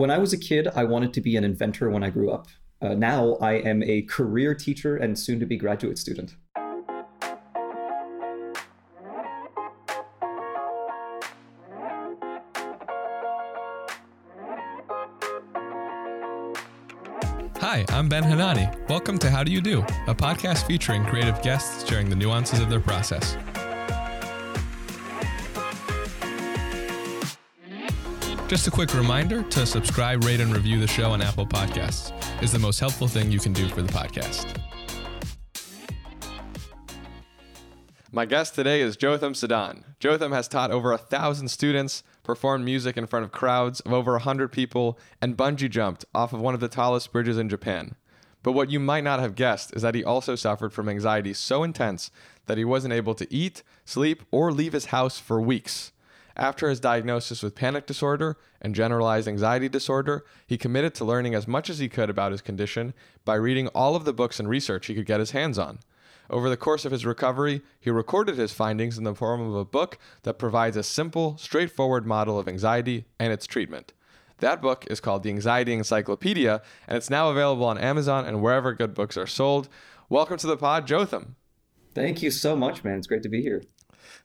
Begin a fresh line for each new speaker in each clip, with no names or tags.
When I was a kid, I wanted to be an inventor when I grew up. Uh, now I am a career teacher and soon to be graduate student.
Hi, I'm Ben Hanani. Welcome to How Do You Do, a podcast featuring creative guests sharing the nuances of their process. Just a quick reminder to subscribe, rate, and review the show on Apple Podcasts is the most helpful thing you can do for the podcast. My guest today is Jotham Sadan. Jotham has taught over a thousand students, performed music in front of crowds of over 100 people, and bungee jumped off of one of the tallest bridges in Japan. But what you might not have guessed is that he also suffered from anxiety so intense that he wasn't able to eat, sleep, or leave his house for weeks. After his diagnosis with panic disorder and generalized anxiety disorder, he committed to learning as much as he could about his condition by reading all of the books and research he could get his hands on. Over the course of his recovery, he recorded his findings in the form of a book that provides a simple, straightforward model of anxiety and its treatment. That book is called The Anxiety Encyclopedia, and it's now available on Amazon and wherever good books are sold. Welcome to the pod, Jotham.
Thank you so much, man. It's great to be here.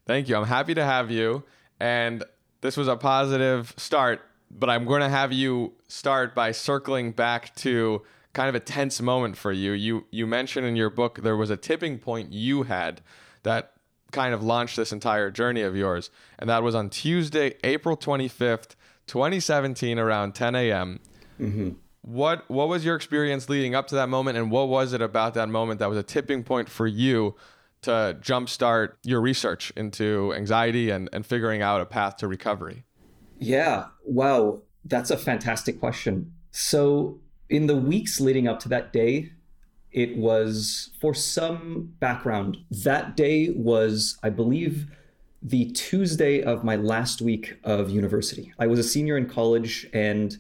Thank you. I'm happy to have you. And this was a positive start, but I'm going to have you start by circling back to kind of a tense moment for you. You you mentioned in your book there was a tipping point you had that kind of launched this entire journey of yours, and that was on Tuesday, April 25th, 2017, around 10 a.m. Mm-hmm. What what was your experience leading up to that moment, and what was it about that moment that was a tipping point for you to jumpstart your research into anxiety and, and figuring out a path to recovery?
Yeah, wow, that's a fantastic question. So in the weeks leading up to that day, it was for some background. That day was, I believe, the Tuesday of my last week of university. I was a senior in college, and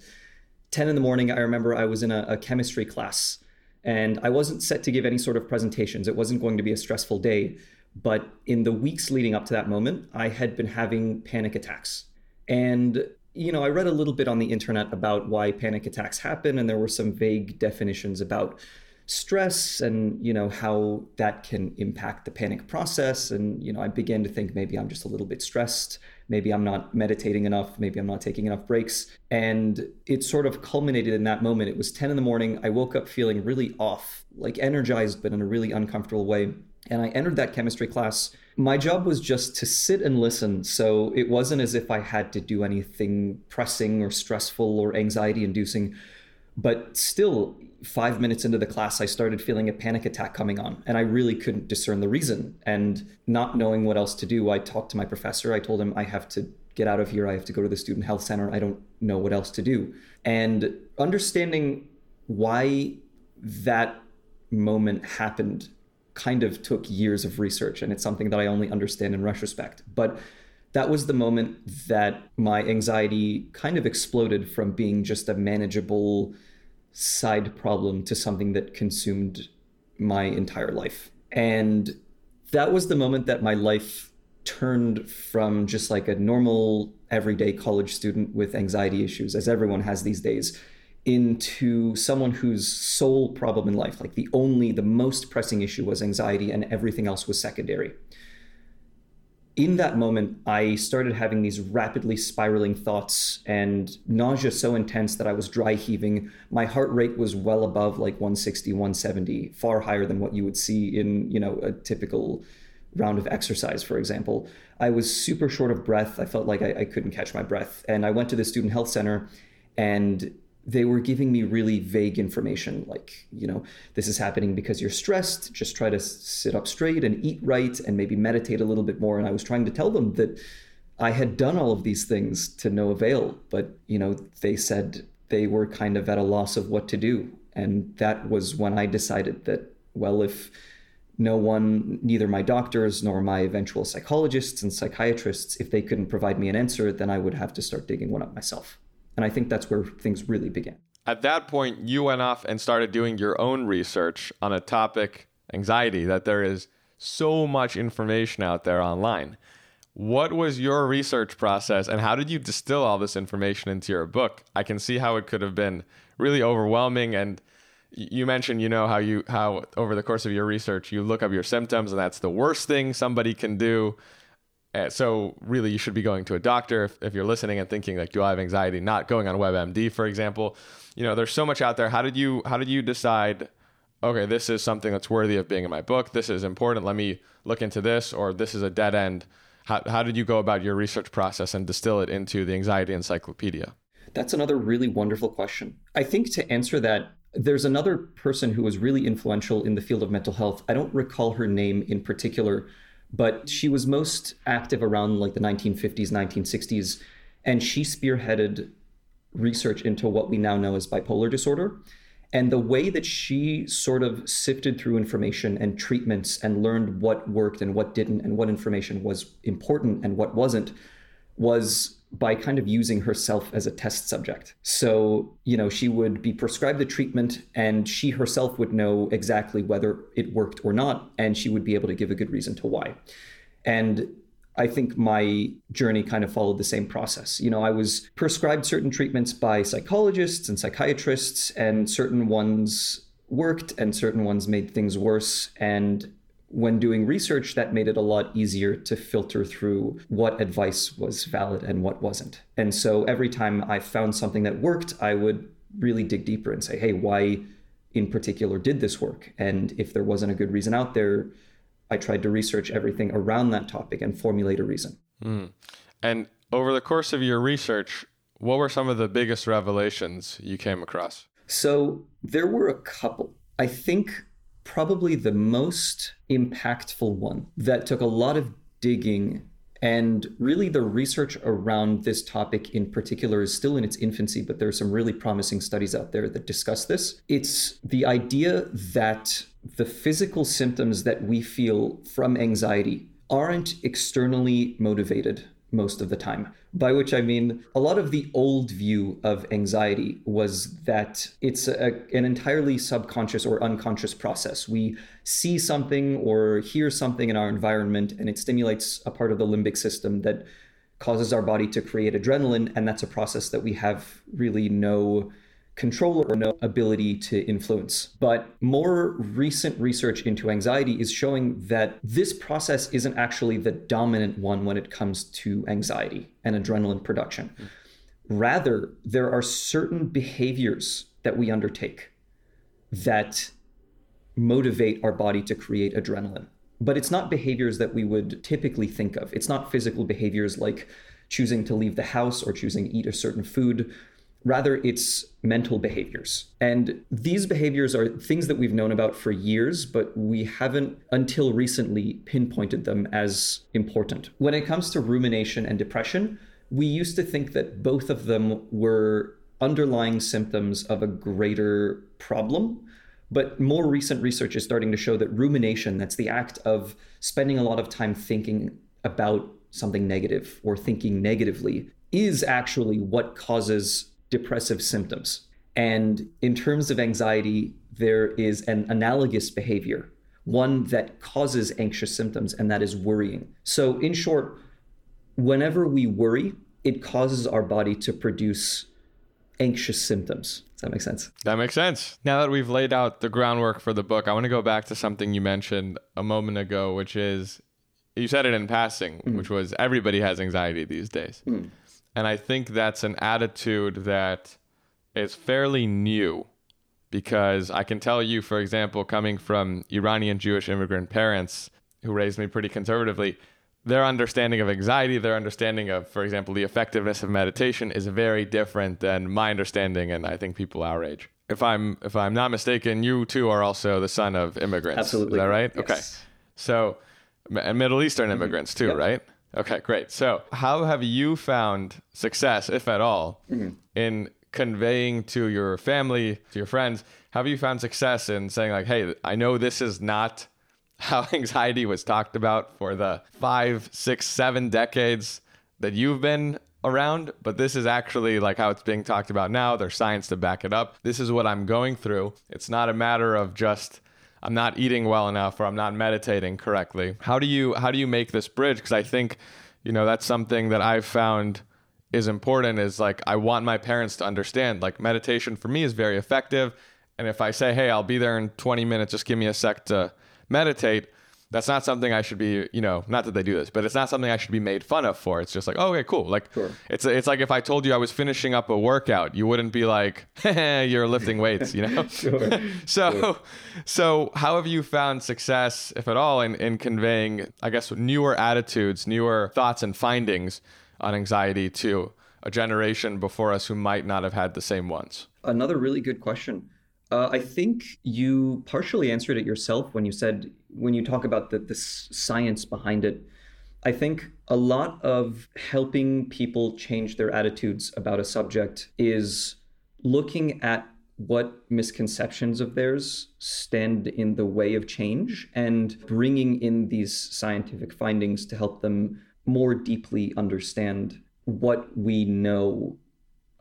10 in the morning, I remember I was in a, a chemistry class, and I wasn't set to give any sort of presentations. It wasn't going to be a stressful day. But in the weeks leading up to that moment, I had been having panic attacks. And you know, I read a little bit on the internet about why panic attacks happen, and there were some vague definitions about stress and you know how that can impact the panic process. And you know i began to think maybe i'm just a little bit stressed. Maybe i'm not meditating enough. Maybe i'm not taking enough breaks. And it sort of culminated in that moment. It was 10 in the morning. I woke up feeling really off like energized but in a really uncomfortable way. And i entered that chemistry class. My job was just to sit and listen. So it wasn't as if I had to do anything pressing or stressful or anxiety inducing. But still, five minutes into the class, I started feeling a panic attack coming on, and I really couldn't discern the reason. And not knowing what else to do, I talked to my professor. I told him, I have to get out of here. I have to go to the student health center. I don't know what else to do. And understanding why that moment happened kind of took years of research and it's something that I only understand in retrospect. But that was the moment that my anxiety kind of exploded from being just a manageable side problem to something that consumed my entire life. And that was the moment that my life turned from just like a normal everyday college student with anxiety issues, as everyone has these days, into someone whose sole problem in life, like the only, the most pressing issue was anxiety and everything else was secondary. In that moment, I started having these rapidly spiraling thoughts and nausea so intense that I was dry heaving. My heart rate was well above like 160, 170, far higher than what you would see in, you know, a typical round of exercise, for example. I was super short of breath. I felt like I, I couldn't catch my breath. And I went to the student health center and they were giving me really vague information like you know this is happening because you're stressed just try to sit up straight and eat right and maybe meditate a little bit more. And i was trying to tell them that i had done all of these things to no avail but you know they said they were kind of at a loss of what to do. And that was when i decided that well if no one neither my doctors nor my eventual psychologists and psychiatrists if they couldn't provide me an answer then i would have to start digging one up myself and I think that's where things really began.
At that point, you went off and started doing your own research on a topic, anxiety, that there is so much information out there online. What was your research process and how did you distill all this information into your book? I can see how it could have been really overwhelming and you mentioned you know how you how over the course of your research you look up your symptoms and that's the worst thing somebody can do Uh, so really you should be going to a doctor if, if you're listening and thinking like do i have anxiety not going on webmd for example? You know there's so much out there. How did you how did you decide okay this is something that's worthy of being in my book this is important let me look into this or this is a dead end? How, how did you go about your research process and distill it into the anxiety encyclopedia?
That's another really wonderful question. I think to answer that there's another person who was really influential in the field of mental health. I don't recall her name in particular, but she was most active around like the 1950s, 1960s, and she spearheaded research into what we now know as bipolar disorder. And the way that she sort of sifted through information and treatments and learned what worked and what didn't, and what information was important and what wasn't, was by kind of using herself as a test subject. So, you know, she would be prescribed the treatment and she herself would know exactly whether it worked or not, and she would be able to give a good reason to why. And I think my journey kind of followed the same process. You know, I was prescribed certain treatments by psychologists and psychiatrists, and certain ones worked and certain ones made things worse. And when doing research, that made it a lot easier to filter through what advice was valid and what wasn't. And so every time I found something that worked, I would really dig deeper and say, hey, why in particular did this work? And if there wasn't a good reason out there, I tried to research everything around that topic and formulate a reason.
Mm. And over the course of your research, what were some of the biggest revelations you came across?
So there were a couple. I think probably the most impactful one that took a lot of digging and really, the research around this topic in particular is still in its infancy, but there are some really promising studies out there that discuss this. It's the idea that the physical symptoms that we feel from anxiety aren't externally motivated most of the time. By which I mean, a lot of the old view of anxiety was that it's a, an entirely subconscious or unconscious process. We see something or hear something in our environment, and it stimulates a part of the limbic system that causes our body to create adrenaline. And that's a process that we have really no control or no ability to influence. But more recent research into anxiety is showing that this process isn't actually the dominant one when it comes to anxiety and adrenaline production. Rather, there are certain behaviors that we undertake that motivate our body to create adrenaline. But it's not behaviors that we would typically think of. It's not physical behaviors like choosing to leave the house or choosing to eat a certain food Rather, it's mental behaviors. And these behaviors are things that we've known about for years, but we haven't until recently pinpointed them as important. When it comes to rumination and depression, we used to think that both of them were underlying symptoms of a greater problem. But more recent research is starting to show that rumination, that's the act of spending a lot of time thinking about something negative or thinking negatively, is actually what causes depressive symptoms. And in terms of anxiety, there is an analogous behavior, one that causes anxious symptoms, and that is worrying. So, in short, whenever we worry, it causes our body to produce anxious symptoms. Does that make sense?
That makes sense. Now that we've laid out the groundwork for the book, I want to go back to something you mentioned a moment ago, which is you said it in passing, mm. which was everybody has anxiety these days. Mm. And I think that's an attitude that is fairly new because I can tell you, for example, coming from Iranian Jewish immigrant parents who raised me pretty conservatively, their understanding of anxiety, their understanding of, for example, the effectiveness of meditation is very different than my understanding and I think people our age. If I'm if I'm not mistaken, you too are also the son of immigrants.
Absolutely.
Is that right?
Yes.
Okay. So and Middle Eastern mm-hmm. immigrants too, yep. right? Okay, great. So, how have you found success, if at all, mm-hmm. in conveying to your family, to your friends, how have you found success in saying, like, hey, I know this is not how anxiety was talked about for the five, six, seven decades that you've been around, but this is actually like how it's being talked about now. There's science to back it up. This is what I'm going through. It's not a matter of just I'm not eating well enough or I'm not meditating correctly. How do you how do you make this bridge? Because I think you know, that's something that I've found is important is like I want my parents to understand like meditation for me is very effective and if I say hey I'll be there in 20 minutes just give me a sec to meditate that's not something I should be, you know, not that they do this, but it's not something I should be made fun of for. It's just like, oh, okay, cool. Like, sure. it's it's like if I told you I was finishing up a workout, you wouldn't be like, you're lifting weights, you know. sure. so, sure. so how have you found success, if at all, in in conveying, I guess, newer attitudes, newer thoughts and findings on anxiety to a generation before us who might not have had the same ones?
Another really good question. Uh, I think you partially answered it yourself when you said, when you talk about the, the science behind it. I think a lot of helping people change their attitudes about a subject is looking at what misconceptions of theirs stand in the way of change and bringing in these scientific findings to help them more deeply understand what we know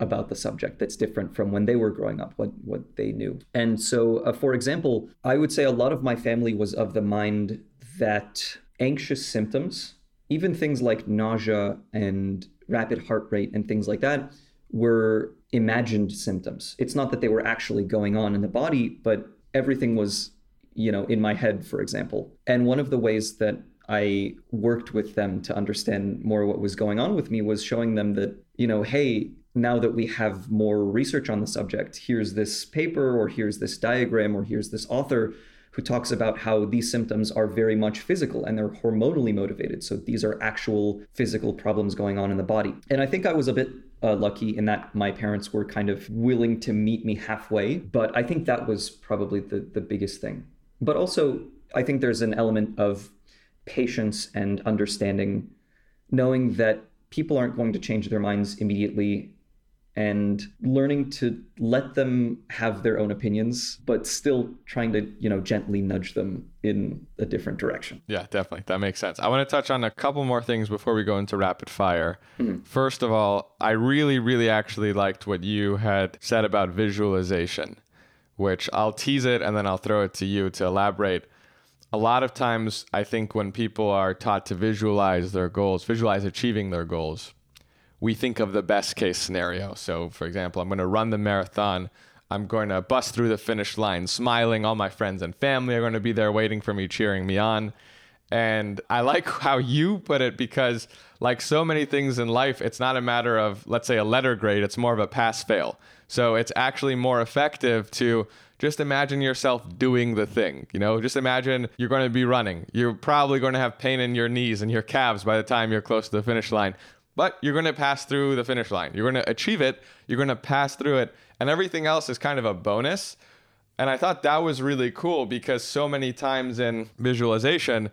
about the subject that's different from when they were growing up, what, what they knew. And so, uh, for example, I would say a lot of my family was of the mind that anxious symptoms, even things like nausea and rapid heart rate and things like that, were imagined symptoms. It's not that they were actually going on in the body, but everything was, you know, in my head, for example. And one of the ways that I worked with them to understand more what was going on with me was showing them that, you know, hey, now that we have more research on the subject, here's this paper, or here's this diagram, or here's this author who talks about how these symptoms are very much physical and they're hormonally motivated. So these are actual physical problems going on in the body. And I think I was a bit uh, lucky in that my parents were kind of willing to meet me halfway. But I think that was probably the, the biggest thing. But also, I think there's an element of patience and understanding, knowing that people aren't going to change their minds immediately and learning to let them have their own opinions but still trying to you know gently nudge them in a different direction.
Yeah definitely. That makes sense. I want to touch on a couple more things before we go into rapid fire. Mm-hmm. first of all i really really actually liked what you had said about visualization which i'll tease it and then i'll throw it to you to elaborate. A lot of times i think when people are taught to visualize their goals visualize achieving their goals we think of the best case scenario. So, for example, I'm going to run the marathon. I'm going to bust through the finish line smiling. All my friends and family are going to be there waiting for me, cheering me on. And I like how you put it because, like so many things in life, it's not a matter of, let's say, a letter grade, it's more of a pass fail. So it's actually more effective to just imagine yourself doing the thing. You know, just imagine you're going to be running. You're probably going to have pain in your knees and your calves by the time you're close to the finish line but you're going to pass through the finish line. You're going to achieve it. You're going to pass through it. And everything else is kind of a bonus. And I thought that was really cool because so many times in visualization,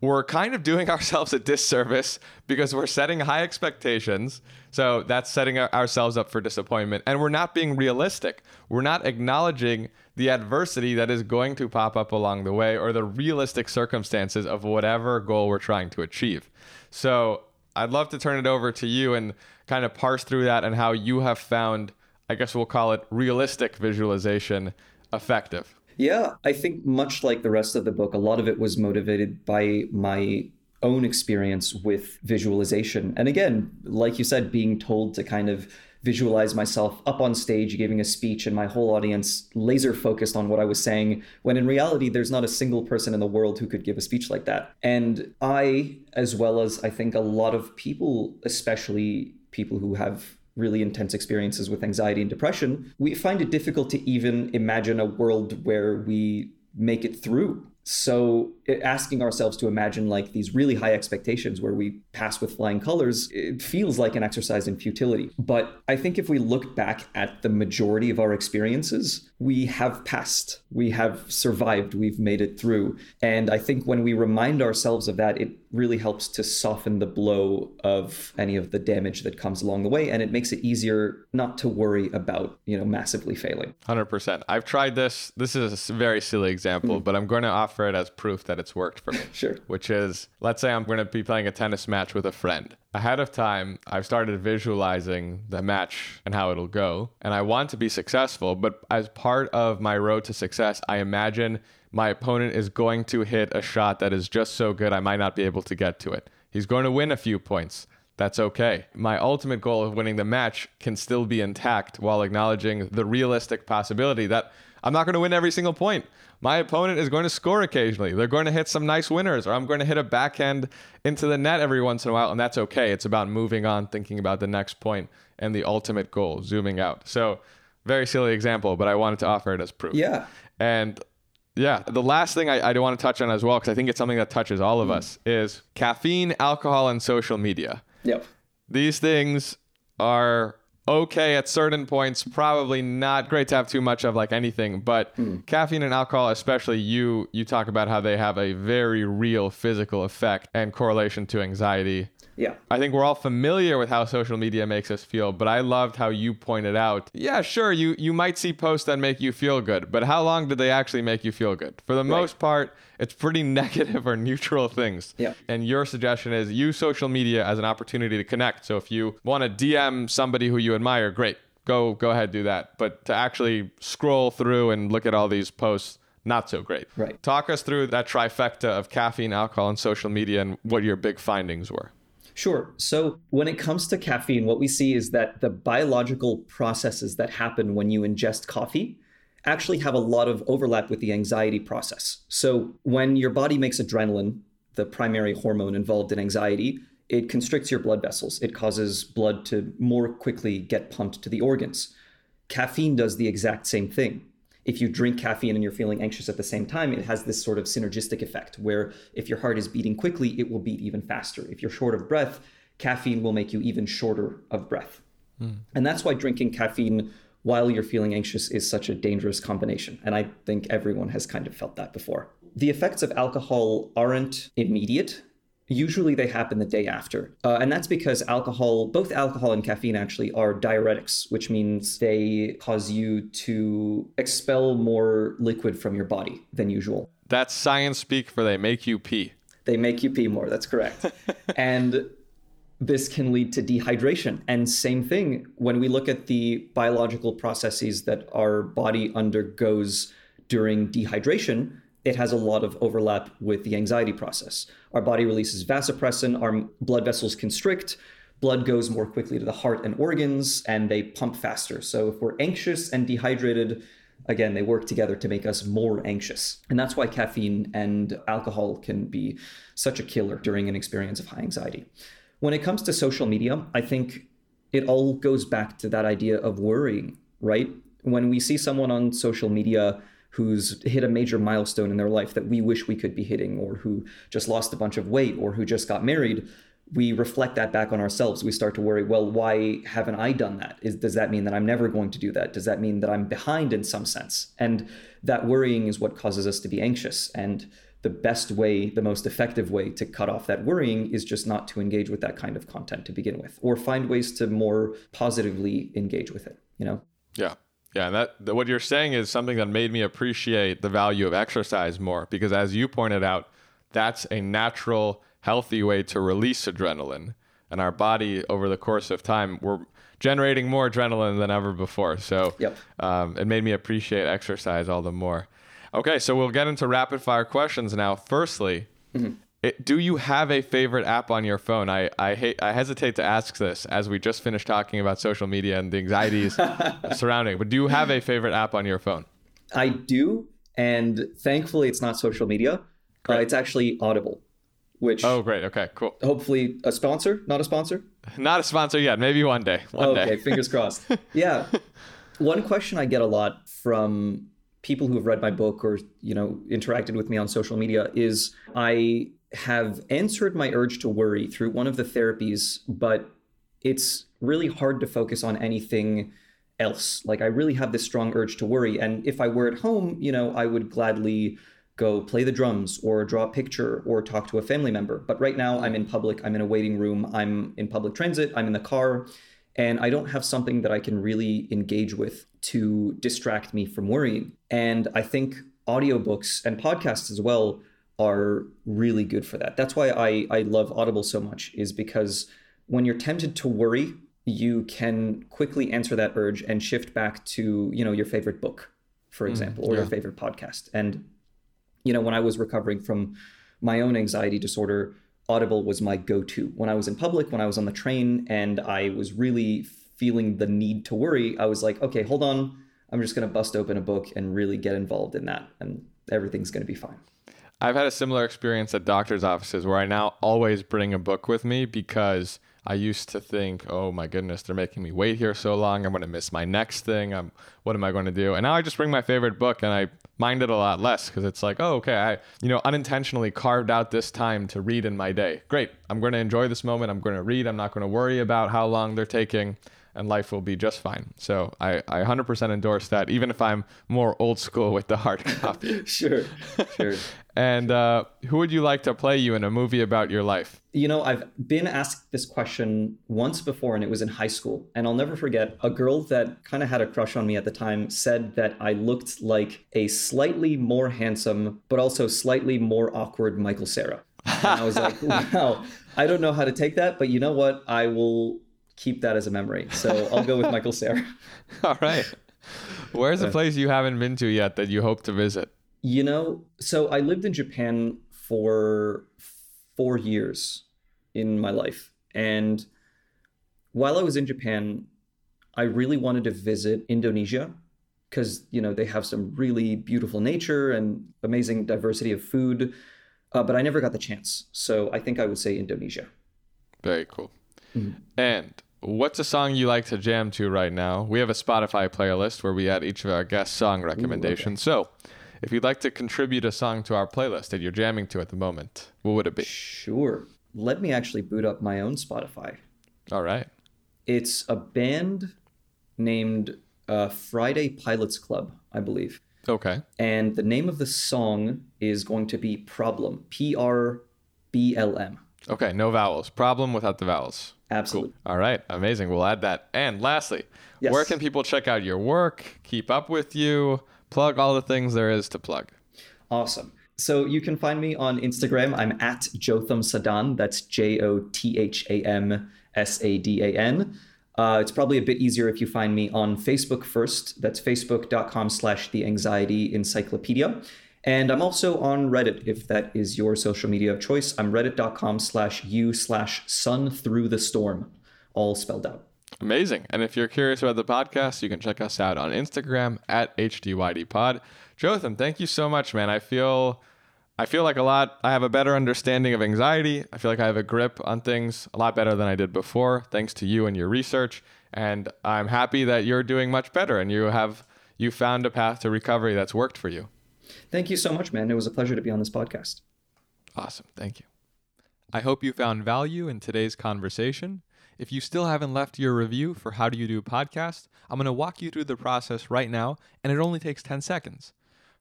we're kind of doing ourselves a disservice because we're setting high expectations. So that's setting ourselves up for disappointment. And we're not being realistic. We're not acknowledging the adversity that is going to pop up along the way or the realistic circumstances of whatever goal we're trying to achieve. So I'd love to turn it over to you and kind of parse through that and how you have found, I guess we'll call it realistic visualization effective.
Yeah, I think much like the rest of the book, a lot of it was motivated by my own experience with visualization. And again, like you said, being told to kind of visualize myself up on stage giving a speech and my whole audience laser focused on what I was saying, when in reality, there's not a single person in the world who could give a speech like that. And I, as well as I think a lot of people, especially people who have really intense experiences with anxiety and depression, we find it difficult to even imagine a world where we make it through so asking ourselves to imagine like these really high expectations where we pass with flying colors, it feels like an exercise in futility. But I think if we look back at the majority of our experiences, we have passed, we have survived, we've made it through. And I think when we remind ourselves of that, it really helps to soften the blow of any of the damage that comes along the way. And it makes it easier not to worry about, you know, massively failing.
100%. I've tried this. This is a very silly example, mm-hmm. but I'm going to offer it as proof that it's worked for me.
sure.
Which is, let's say I'm going to be playing a tennis match with a friend ahead of time, I've started visualizing the match and how it'll go. And I want to be successful, but as part of my road to success, I imagine my opponent is going to hit a shot that is just so good I might not be able to get to it. He's going to win a few points. That's okay. My ultimate goal of winning the match can still be intact while acknowledging the realistic possibility that I'm not going to win every single point. My opponent is going to score occasionally. They're going to hit some nice winners, or I'm going to hit a backhand into the net every once in a while, and that's okay. It's about moving on, thinking about the next point and the ultimate goal, zooming out. So, very silly example, but I wanted to offer it as proof.
Yeah.
And yeah, the last thing I, I do want to touch on as well, because I think it's something that touches all of mm. us, is caffeine, alcohol, and social media.
Yep.
These things are okay at certain points, probably not great to have too much of like anything, but mm. caffeine and alcohol, especially you you talk about how they have a very real physical effect and correlation to anxiety
yeah.
I think we're all familiar with how social media makes us feel, but I loved how you pointed out, yeah, sure, you you might see posts that make you feel good, but how long did they actually make you feel good? For the right. most part, it's pretty negative or neutral things.
Yeah.
And your suggestion is use social media as an opportunity to connect. So if you want to DM somebody who you admire, great. Go go ahead do that. But to actually scroll through and look at all these posts not so great.
Right.
Talk us through that trifecta of caffeine, alcohol, and social media and what your big findings were.
Sure. So, when it comes to caffeine, what we see is that the biological processes that happen when you ingest coffee actually have a lot of overlap with the anxiety process. So, when your body makes adrenaline, the primary hormone involved in anxiety, it constricts your blood vessels. It causes blood to more quickly get pumped to the organs. Caffeine does the exact same thing if you drink caffeine and you're feeling anxious at the same time, it has this sort of synergistic effect where if your heart is beating quickly, it will beat even faster. If you're short of breath, caffeine will make you even shorter of breath. Mm. And that's why drinking caffeine while you're feeling anxious is such a dangerous combination. And I think everyone has kind of felt that before. The effects of alcohol aren't immediate usually they happen the day after. Uh, and that's because alcohol, both alcohol and caffeine actually are diuretics, which means they cause you to expel more liquid from your body than usual.
That's science speak for they make you pee.
They make you pee more, that's correct. and this can lead to dehydration. And same thing when we look at the biological processes that our body undergoes during dehydration, it has a lot of overlap with the anxiety process. Our body releases vasopressin, our blood vessels constrict, blood goes more quickly to the heart and organs, and they pump faster. So if we're anxious and dehydrated, again, they work together to make us more anxious. And that's why caffeine and alcohol can be such a killer during an experience of high anxiety. When it comes to social media, I think it all goes back to that idea of worrying, right? When we see someone on social media who's hit a major milestone in their life that we wish we could be hitting, or who just lost a bunch of weight, or who just got married, we reflect that back on ourselves. We start to worry, well, why haven't I done that? Is, does that mean that I'm never going to do that? Does that mean that I'm behind in some sense? And that worrying is what causes us to be anxious. And the best way, the most effective way to cut off that worrying is just not to engage with that kind of content to begin with, or find ways to more positively engage with it, you know?
Yeah. Yeah, and that what you're saying is something that made me appreciate the value of exercise more because as you pointed out, that's a natural healthy way to release adrenaline. And our body over the course of time we're generating more adrenaline than ever before. So
yep.
um, it made me appreciate exercise all the more. Okay, so we'll get into rapid fire questions now. Firstly, mm-hmm. It, do you have a favorite app on your phone? I, I hate I hesitate to ask this as we just finished talking about social media and the anxieties surrounding. But do you have a favorite app on your phone?
I do, and thankfully it's not social media. Uh, it's actually Audible, which
oh great okay cool.
Hopefully a sponsor, not a sponsor.
Not a sponsor yet. Maybe one day. One
okay,
day.
fingers crossed. Yeah. One question I get a lot from people who have read my book or you know interacted with me on social media is I have answered my urge to worry through one of the therapies, but it's really hard to focus on anything else. Like I really have this strong urge to worry. And if I were at home, you know, I would gladly go play the drums or draw a picture or talk to a family member. But right now I'm in public, I'm in a waiting room, I'm in public transit, I'm in the car, and I don't have something that I can really engage with to distract me from worrying. And I think audiobooks and podcasts as well are really good for that. That's why I, I love Audible so much, is because when you're tempted to worry, you can quickly answer that urge and shift back to, you know, your favorite book, for mm, example, mm, or your favorite podcast. And, you know, when I was recovering from my own anxiety disorder, Audible was my go to. When I was in public, when I was on the train, and I was really feeling the need to worry, I was like, okay, hold on. I'm just going to bust open a book and really get involved in that, and everything's going to be fine.
I've had a similar experience at doctor's offices where I now always bring a book with me because I used to think, oh my goodness, they're making me wait here so long. I'm going to miss my next thing. I'm, what am I going to do? And now I just bring my favorite book and I mind it a lot less because it's like, oh, okay, I, you know, unintentionally carved out this time to read in my day. Great. I'm going to enjoy this moment. I'm going to read. I'm not going to worry about how long they're taking and life will be just fine. So I, I 100% endorse that, even if I'm more old school with the hard copy.
sure, sure.
and uh, who would you like to play you in a movie about your life?
You know, I've been asked this question once before, and it was in high school. And I'll never forget a girl that kind of had a crush on me at the time said that I looked like a slightly more handsome, but also slightly more awkward Michael Cera. And I was like, wow, I don't know how to take that, but you know what? I will keep that as a memory. So I'll go with Michael Cera.
All right. Where's a place you haven't been to yet that you hope to visit?
You know, so I lived in Japan for four years in my life. And while I was in Japan, I really wanted to visit Indonesia because, you know, they have some really beautiful nature and amazing diversity of food. Uh, but I never got the chance. So I think I would say Indonesia.
Very cool. Mm-hmm. And What's a song you like to jam to right now? We have a Spotify playlist where we add each of our guest song recommendations. Ooh, okay. So, if you'd like to contribute a song to our playlist that you're jamming to at the moment, what would it be?
Sure. Let me actually boot up my own Spotify.
All right.
It's a band named uh, Friday Pilots Club, I believe.
Okay.
And the name of the song is going to be Problem. P R B L M.
Okay, no vowels. Problem without the vowels.
Absolutely.
Cool. All right, amazing. We'll add that. And lastly, yes. where can people check out your work, keep up with you, plug all the things there is to plug?
Awesome. So you can find me on Instagram. I'm at Jotham Sadan. That's J O T H A M S A D A N. Uh, it's probably a bit easier if you find me on Facebook first. That's facebook.com slash the anxiety encyclopedia. And I'm also on Reddit if that is your social media of choice. I'm reddit.com slash u slash sun through the storm, all spelled out.
Amazing. And if you're curious about the podcast, you can check us out on Instagram at HDYDpod. Jotham, thank you so much, man. I feel I feel like a lot I have a better understanding of anxiety. I feel like I have a grip on things a lot better than I did before, thanks to you and your research. And I'm happy that you're doing much better and you have you found a path to recovery that's worked for you.
Thank you so much, man. It was a pleasure to be on this podcast.
Awesome. Thank you. I hope you found value in today's conversation. If you still haven't left your review for How Do You Do podcast, I'm going to walk you through the process right now, and it only takes 10 seconds.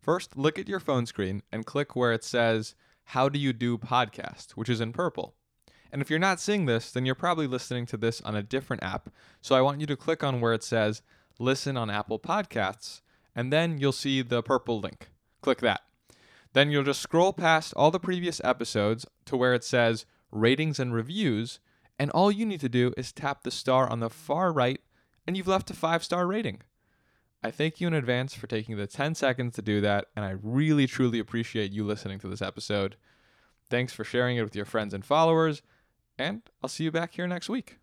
First, look at your phone screen and click where it says How Do You Do podcast, which is in purple. And if you're not seeing this, then you're probably listening to this on a different app. So I want you to click on where it says Listen on Apple Podcasts, and then you'll see the purple link. Click that. Then you'll just scroll past all the previous episodes to where it says ratings and reviews, and all you need to do is tap the star on the far right, and you've left a five star rating. I thank you in advance for taking the 10 seconds to do that, and I really truly appreciate you listening to this episode. Thanks for sharing it with your friends and followers, and I'll see you back here next week.